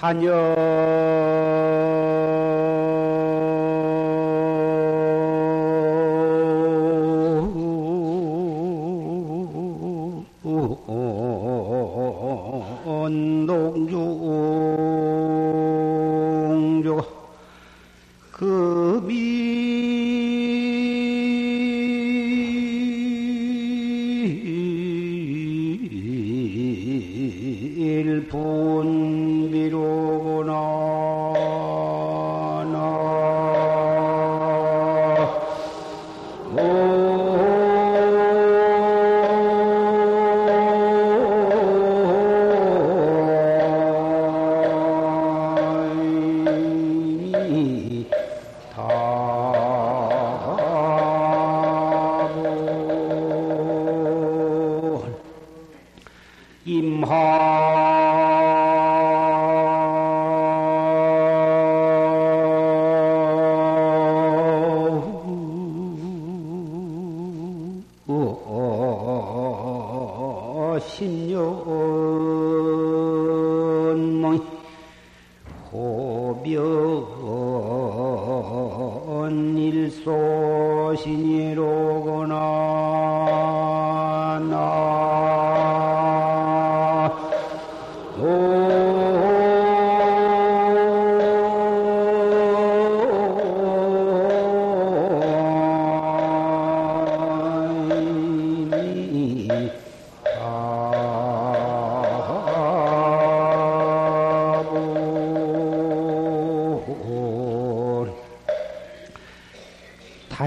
타녀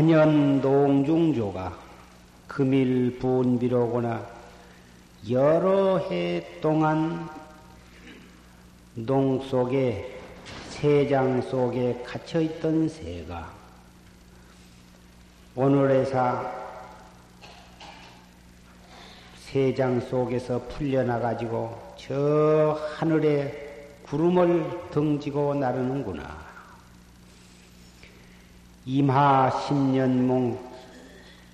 단연동중조가 금일 분비로거나 여러 해 동안 농 속에 세장 속에 갇혀 있던 새가 오늘에서 세장 속에서 풀려나 가지고 저 하늘에 구름을 등지고 나르는구나. 임하 십년몽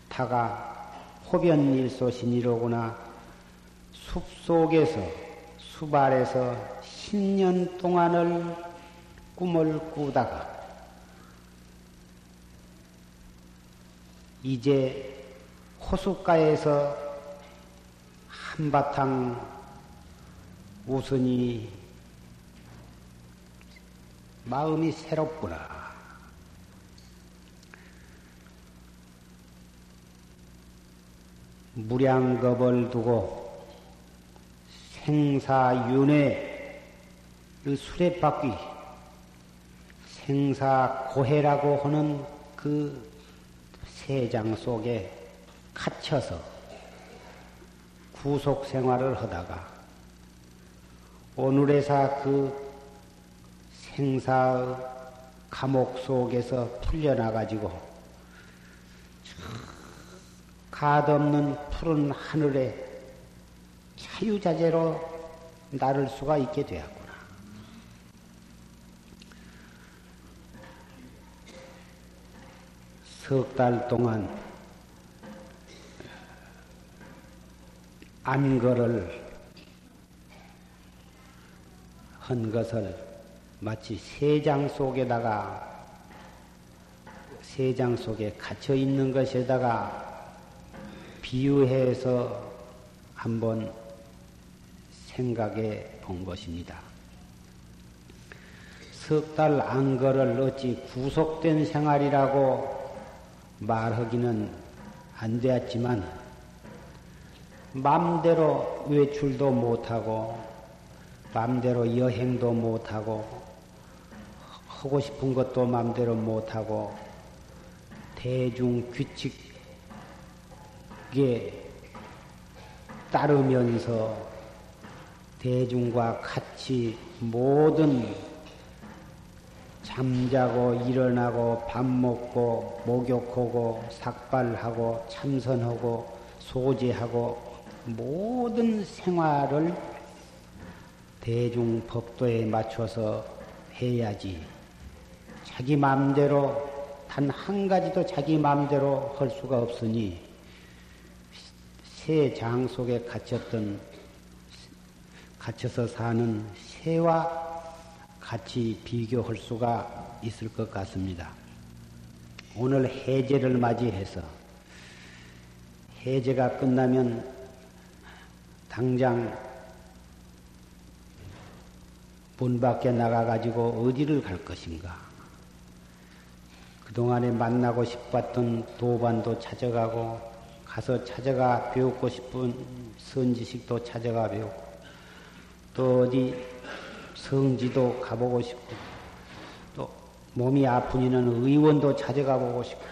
타가 호변일소신이로구나 숲속에서 수발에서 십 년 동안을 꿈을 꾸다가 이제 호숫가에서 한바탕 웃으니 마음이 새롭구나. 무량겁을 두고 생사윤회 그 수레바퀴 생사고해라고 하는 그 세장 속에 갇혀서 구속 생활을 하다가 오늘에서 그 생사의 감옥 속에서 풀려나가지고 가없는 푸른 하늘에 자유자재로 나를 수가 있게 되었구나. 석 달 동안 안거를 한 것을 마치 세장 속에다가 세장 속에 갇혀 있는 것에다가 비유해서 한번 생각해 본 것입니다. 석 달 안거를 어찌 구속된 생활이라고 말하기는 안 되었지만, 맘대로 외출도 못하고, 맘대로 여행도 못하고, 하고 싶은 것도 맘대로 못하고, 대중 규칙 에 따르면서 대중과 같이 모든 잠자고 일어나고 밥 먹고 목욕하고 삭발하고 참선하고 소재하고 모든 생활을 대중 법도에 맞춰서 해야지. 자기 마음대로 단 한 가지도 자기 마음대로 할 수가 없으니 새장 속에 갇혔던 갇혀서 사는 새와 같이 비교할 수가 있을 것 같습니다. 오늘 해제를 맞이해서 해제가 끝나면 당장 문 밖에 나가가지고 어디를 갈 것인가? 그동안에 만나고 싶었던 도반도 찾아가고 가서 찾아가 배우고 싶은 선지식도 찾아가 배우고 또 어디 성지도 가보고 싶고 또 몸이 아픈 이는 의원도 찾아가 보고 싶고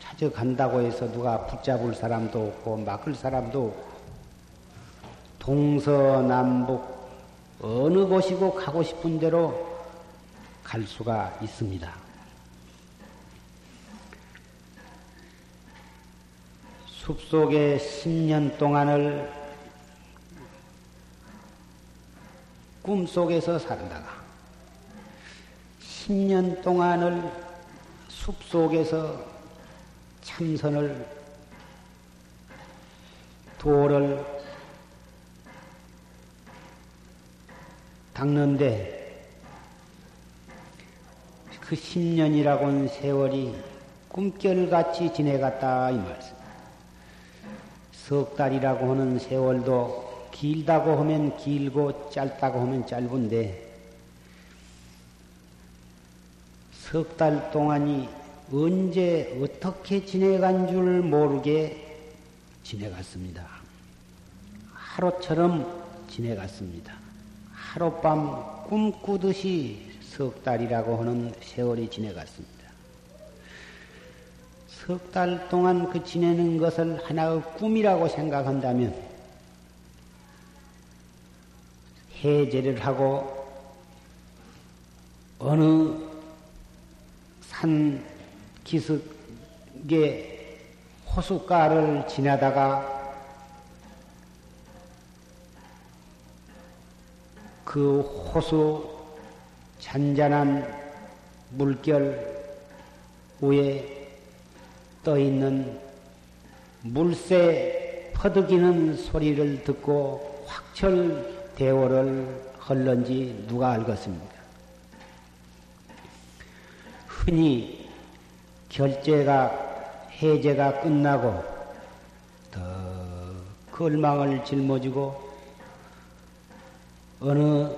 찾아간다고 해서 누가 붙잡을 사람도 없고 막을 사람도 없고 동서남북 어느 곳이고 가고 싶은 대로 갈 수가 있습니다. 숲속에 10년 동안을 꿈속에서 살다가 10년 동안을 숲속에서 참선을 도를 닦는데 그 10년이라고는 세월이 꿈결같이 지내갔다 이 말씀. 석 달이라고 하는 세월도 길다고 하면 길고 짧다고 하면 짧은데 석 달 동안이 언제 어떻게 지내간 줄 모르게 지내갔습니다. 하루처럼 지내갔습니다. 하룻밤 꿈꾸듯이 석 달이라고 하는 세월이 지내갔습니다. 석 달 동안 그 지내는 것을 하나의 꿈이라고 생각한다면 해제를 하고 어느 산 기슭의 호숫가를 지나다가 그 호수 잔잔한 물결 위에 떠 있는 물새 퍼득이는 소리를 듣고 확철 대오를 헐런지 누가 알겠습니까? 흔히 결제가 해제가 끝나고 더 걸망을 짊어지고 어느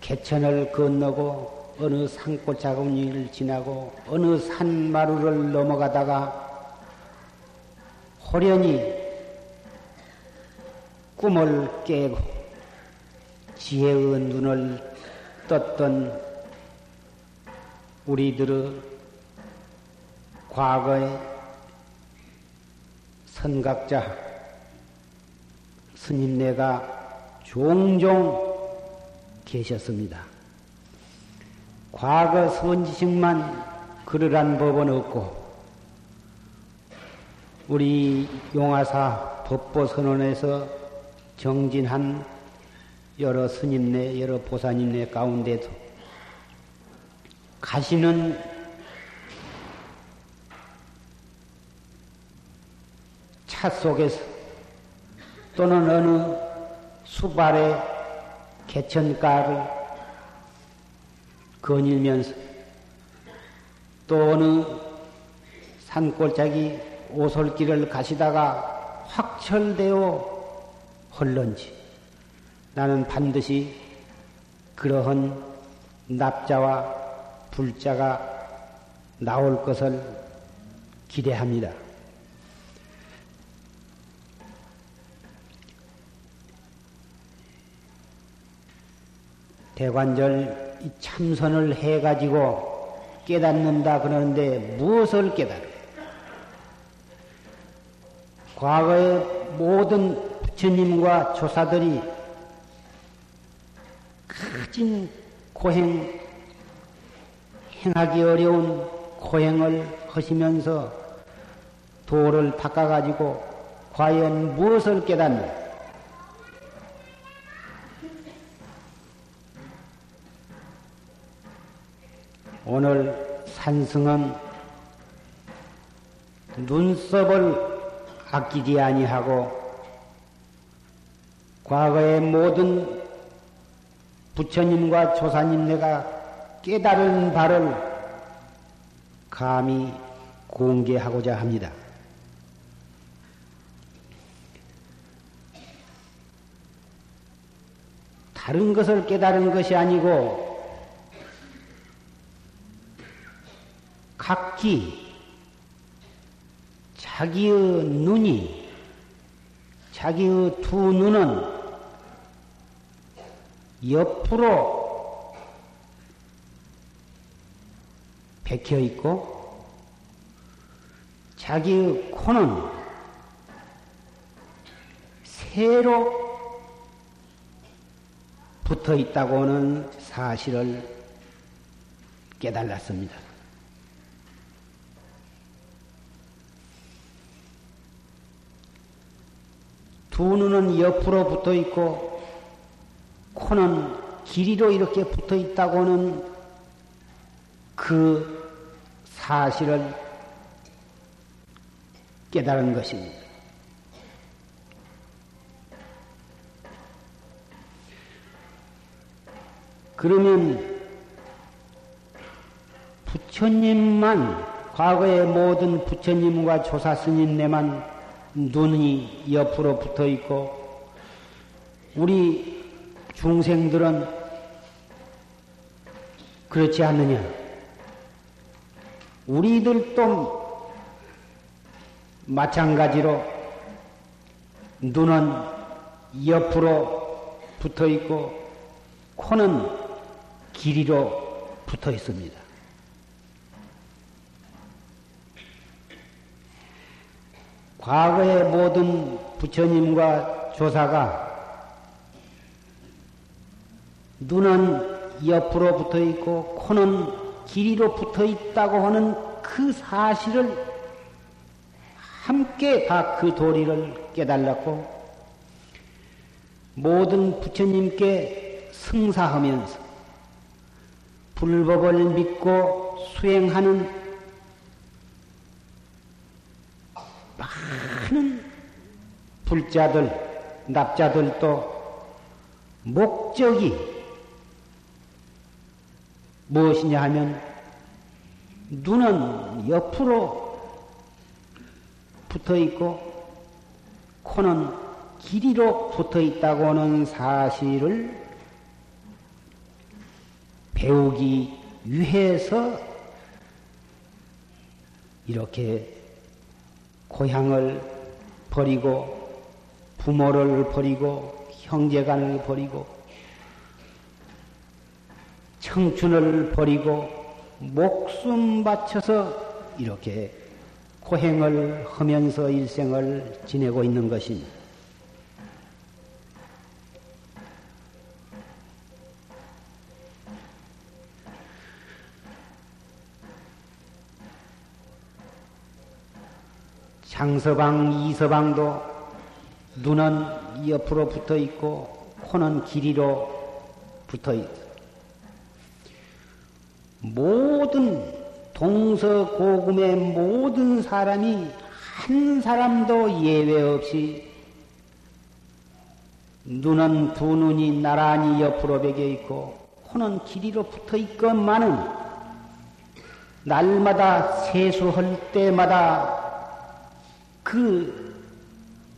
개천을 건너고 어느 산골 자금리를 지나고 어느 산마루를 넘어가다가 호련히 꿈을 깨고 지혜의 눈을 떴던 우리들의 과거의 선각자 스님네가 종종 계셨습니다. 과거 선지식만 그러란 법은 없고 우리 용화사 법보선언에서 정진한 여러 스님네, 여러 보사님네 가운데도 가시는 차 속에서 또는 어느 수발의 개천가를 거닐면서 또 어느 산골짜기 오솔길을 가시다가 확철되어 헐런지 나는 반드시 그러한 납자와 불자가 나올 것을 기대합니다. 대관절 참선을 해가지고 깨닫는다 그러는데 무엇을 깨달아? 과거의 모든 부처님과 조사들이 크진 고행, 행하기 어려운 고행을 하시면서 도를 닦아가지고 과연 무엇을 깨닫는가? 오늘 산승은 눈썹을 아끼지 아니하고 과거의 모든 부처님과 조사님 내가 깨달은 바를 감히 공개하고자 합니다. 다른 것을 깨달은 것이 아니고 각기 자기의 눈이 자기의 두 눈은 옆으로 백혀 있고 자기의 코는 새로 붙어 있다고 는 사실을 깨달았습니다. 두 눈은 옆으로 붙어 있고 코는 길이로 이렇게 붙어 있다고는 그 사실을 깨달은 것입니다. 그러면 부처님만 과거의 모든 부처님과 조사 스님네만 눈이 옆으로 붙어 있고 우리 중생들은 그렇지 않느냐? 우리들도 마찬가지로 눈은 옆으로 붙어 있고 코는 길이로 붙어 있습니다. 과거의 모든 부처님과 조사가 눈은 옆으로 붙어 있고 코는 길이로 붙어 있다고 하는 그 사실을 함께 다 그 도리를 깨달았고 모든 부처님께 승사하면서 불법을 믿고 수행하는 많은 불자들, 납자들도 목적이 무엇이냐 하면 눈은 옆으로 붙어 있고 코는 길이로 붙어 있다고 하는 사실을 배우기 위해서 이렇게 고향을 버리고 부모를 버리고 형제간을 버리고 청춘을 버리고 목숨 바쳐서 이렇게 고행을 하면서 일생을 지내고 있는 것입니다. 장서방, 이서방도 눈은 옆으로 붙어 있고 코는 길이로 붙어 있어. 모든 동서고금의 모든 사람이 한 사람도 예외 없이 눈은 두 눈이 나란히 옆으로 베겨 있고 코는 길이로 붙어 있건만은 날마다 세수할 때마다 그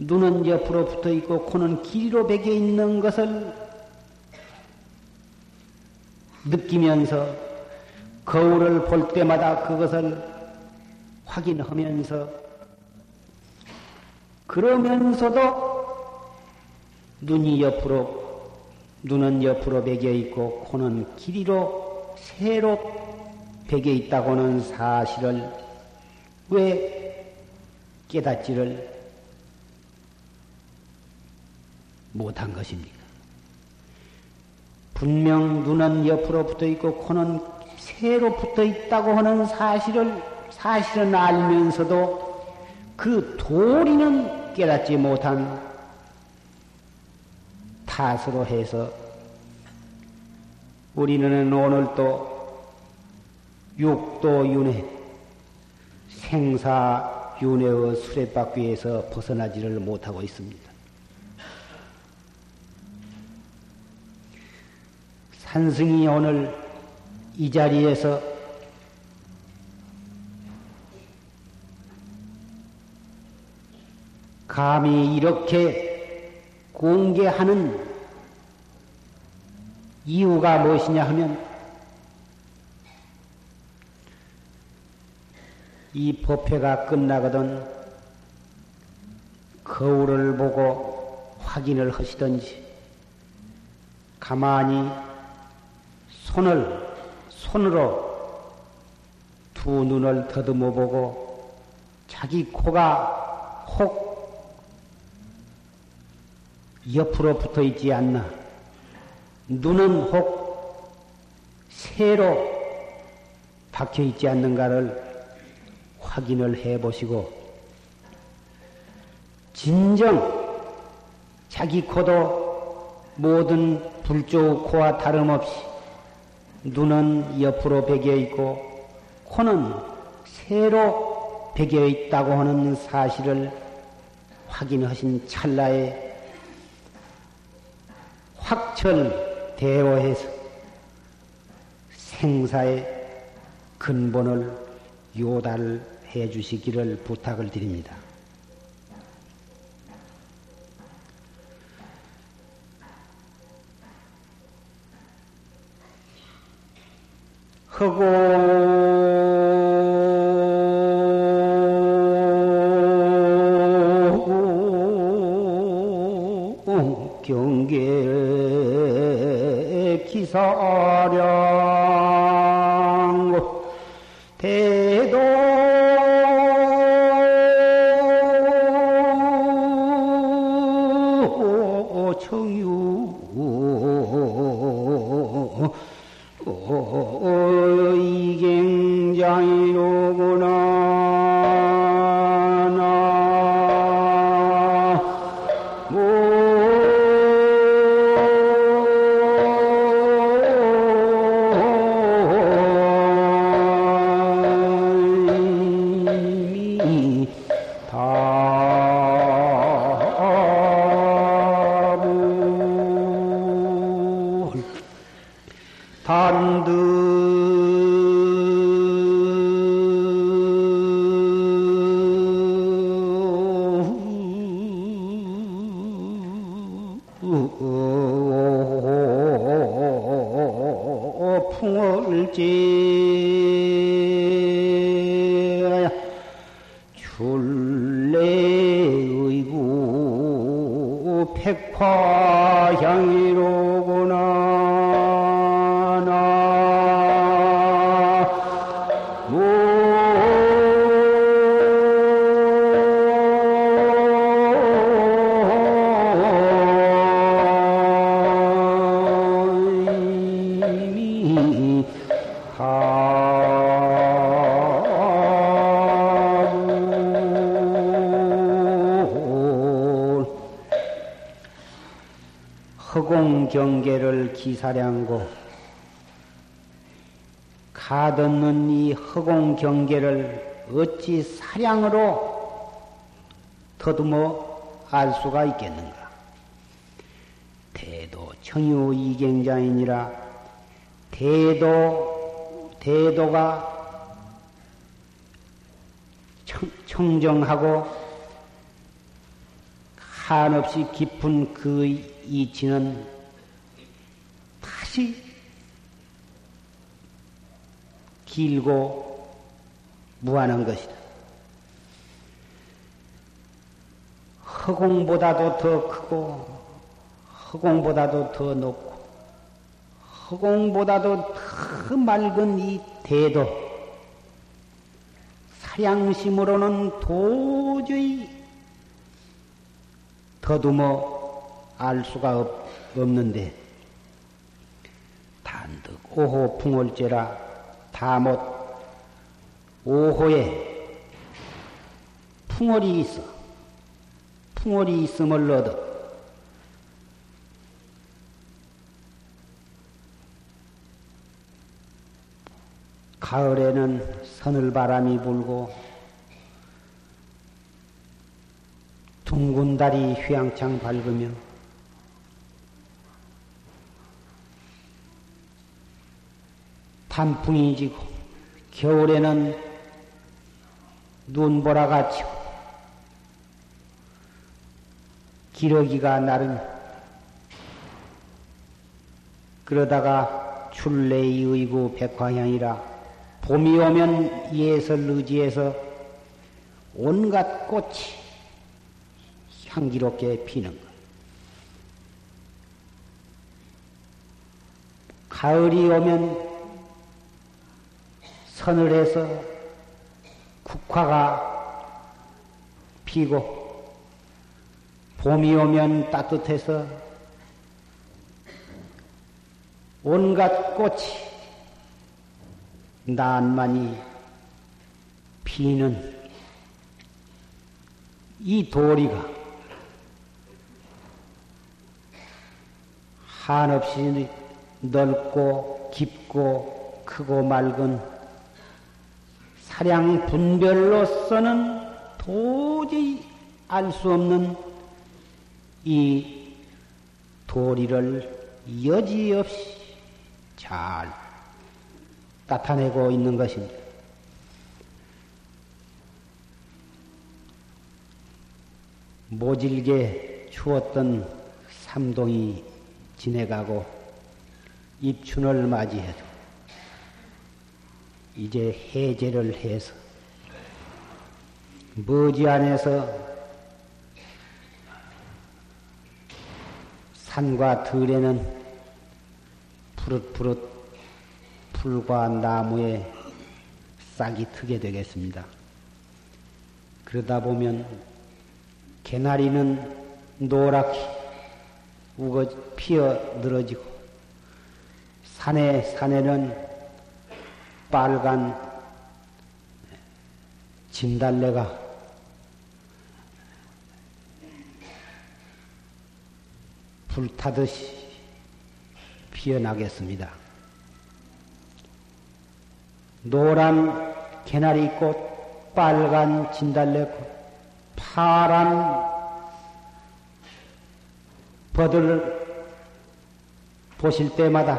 눈은 옆으로 붙어 있고 코는 길이로 베겨 있는 것을 느끼면서 거울을 볼 때마다 그것을 확인하면서 그러면서도 눈이 옆으로 눈은 옆으로 베겨 있고 코는 길이로 새로 베겨 있다고는 사실을 왜 깨닫지를 못한 것입니다. 분명 눈은 옆으로 붙어 있고 코는 새로 붙어 있다고 하는 사실을 사실은 알면서도 그 도리는 깨닫지 못한 탓으로 해서 우리는 오늘도 육도 윤회 생사 윤회의 수레바퀴에서 벗어나지를 못하고 있습니다. 산승이 오늘 이 자리에서 감히 이렇게 공개하는 이유가 무엇이냐 하면 이 법회가 끝나거든 거울을 보고 확인을 하시던지 가만히 손을 손으로 두 눈을 더듬어 보고 자기 코가 혹 옆으로 붙어 있지 않나. 눈은 혹 새로 박혀 있지 않는가를 확인을 해 보시고 진정 자기 코도 모든 불조 코와 다름없이 눈은 옆으로 베겨 있고 코는 새로 베겨 있다고 하는 사실을 확인하신 찰나에 확철 대오해서 생사의 근본을 요달 해 주시기를 부탁을 드립니다. 흑고 경계 기사량 경계를 기사량고 가뒀는 이 허공 경계를 어찌 사량으로 더듬어 알 수가 있겠는가? 대도 청유 이경자이니라 대도 대도가 청, 청정하고 한없이 깊은 그 이치는 다시 길고 무한한 것이다. 허공보다도 더 크고 허공보다도 더 높고 허공보다도 더 맑은 이 대도 사량심으로는 도저히 더듬어 알 수가 없, 없는데 오호 풍월제라 다못 오호에 풍월이 있어. 풍월이 있음을 얻어. 가을에는 서늘바람이 불고 둥근 달이 휘황창 밝으며 단풍이 지고 겨울에는 눈보라가 치고 기러기가 나름 그러다가 의구 백화향이라 봄이 오면 예설 의지에서 온갖 꽃이 향기롭게 피는 것. 가을이 오면 서늘해서 국화가 피고 봄이 오면 따뜻해서 온갖 꽃이 난만이 피는 이 도리가 한없이 넓고 깊고 크고 맑은 차량 분별로서는 도저히 알 수 없는 이 도리를 여지없이 잘 나타내고 있는 것입니다. 모질게 추웠던 삼동이 지내가고 입춘을 맞이해도 이제 해제를 해서 머지안에서 산과 들에는 푸릇푸릇 풀과 나무에 싹이 트게 되겠습니다. 그러다 보면 개나리는 노랗게 우거 피어 늘어지고 산에 산에는 빨간 진달래가 불타듯이 피어나겠습니다. 노란 개나리꽃, 빨간 진달래꽃, 파란 버들 보실 때마다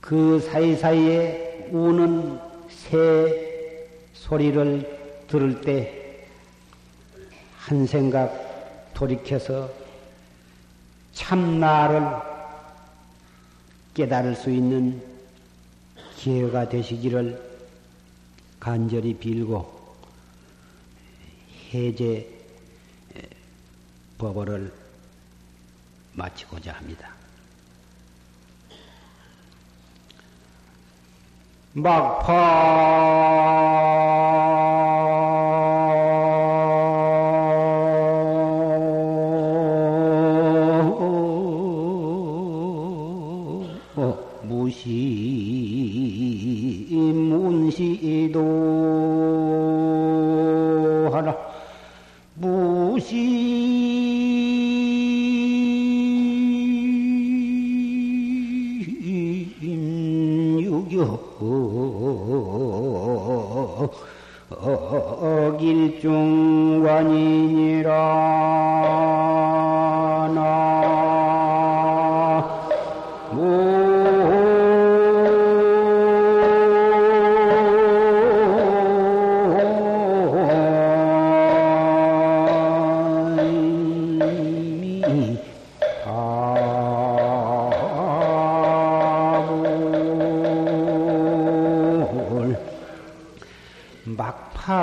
그 사이사이에 우는 새 소리를 들을 때 한 생각 돌이켜서 참나를 깨달을 수 있는 기회가 되시기를 간절히 빌고 해제 법어를 마치고자 합니다. 막파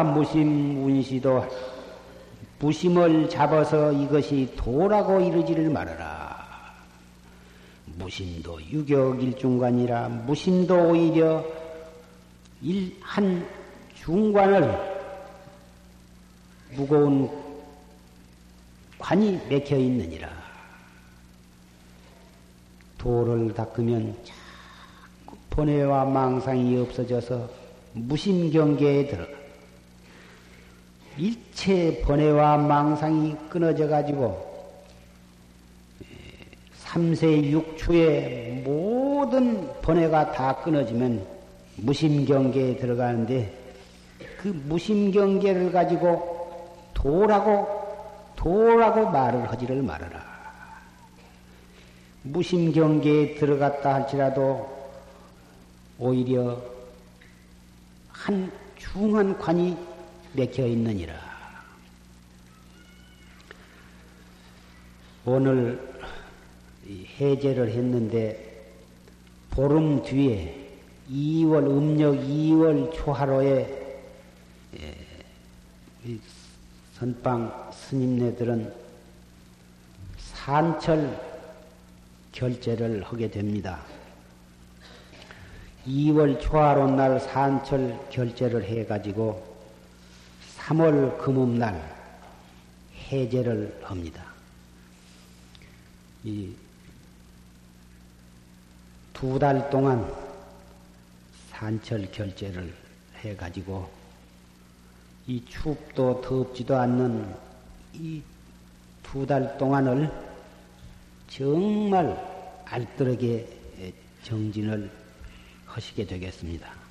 무심 운시도 무심을 잡아서 이것이 도라고 이르지를 말아라. 무심도 유격일중관이라 무심도 오히려 일, 한 중관을 무거운 관이 맥혀 있느니라. 도를 닦으면 자꾸 번뇌와 망상이 없어져서 무심경계에 들어가. 일체 번뇌와 망상이 끊어져 가지고 삼세 육추의 모든 번뇌가 다 끊어지면 무심경계에 들어가는데 그 무심경계를 가지고 도라고 도라고 말을 하지를 말아라. 무심경계에 들어갔다 할지라도 오히려 한 중한 관이 맥혀 있느니라. 오늘 해제를 했는데 보름 뒤에 2월 음력 2월 초하루에 예, 선방 스님네들은 산철 결제를 하게 됩니다. 2월 초하루 날 산철 결제를 해가지고 3월 금음날 해제를 합니다. 이 두 달 동안 산철 결제를 해가지고 이 춥도 덥지도 않는 이 두 달 동안을 정말 알뜰하게 정진을 하시게 되겠습니다.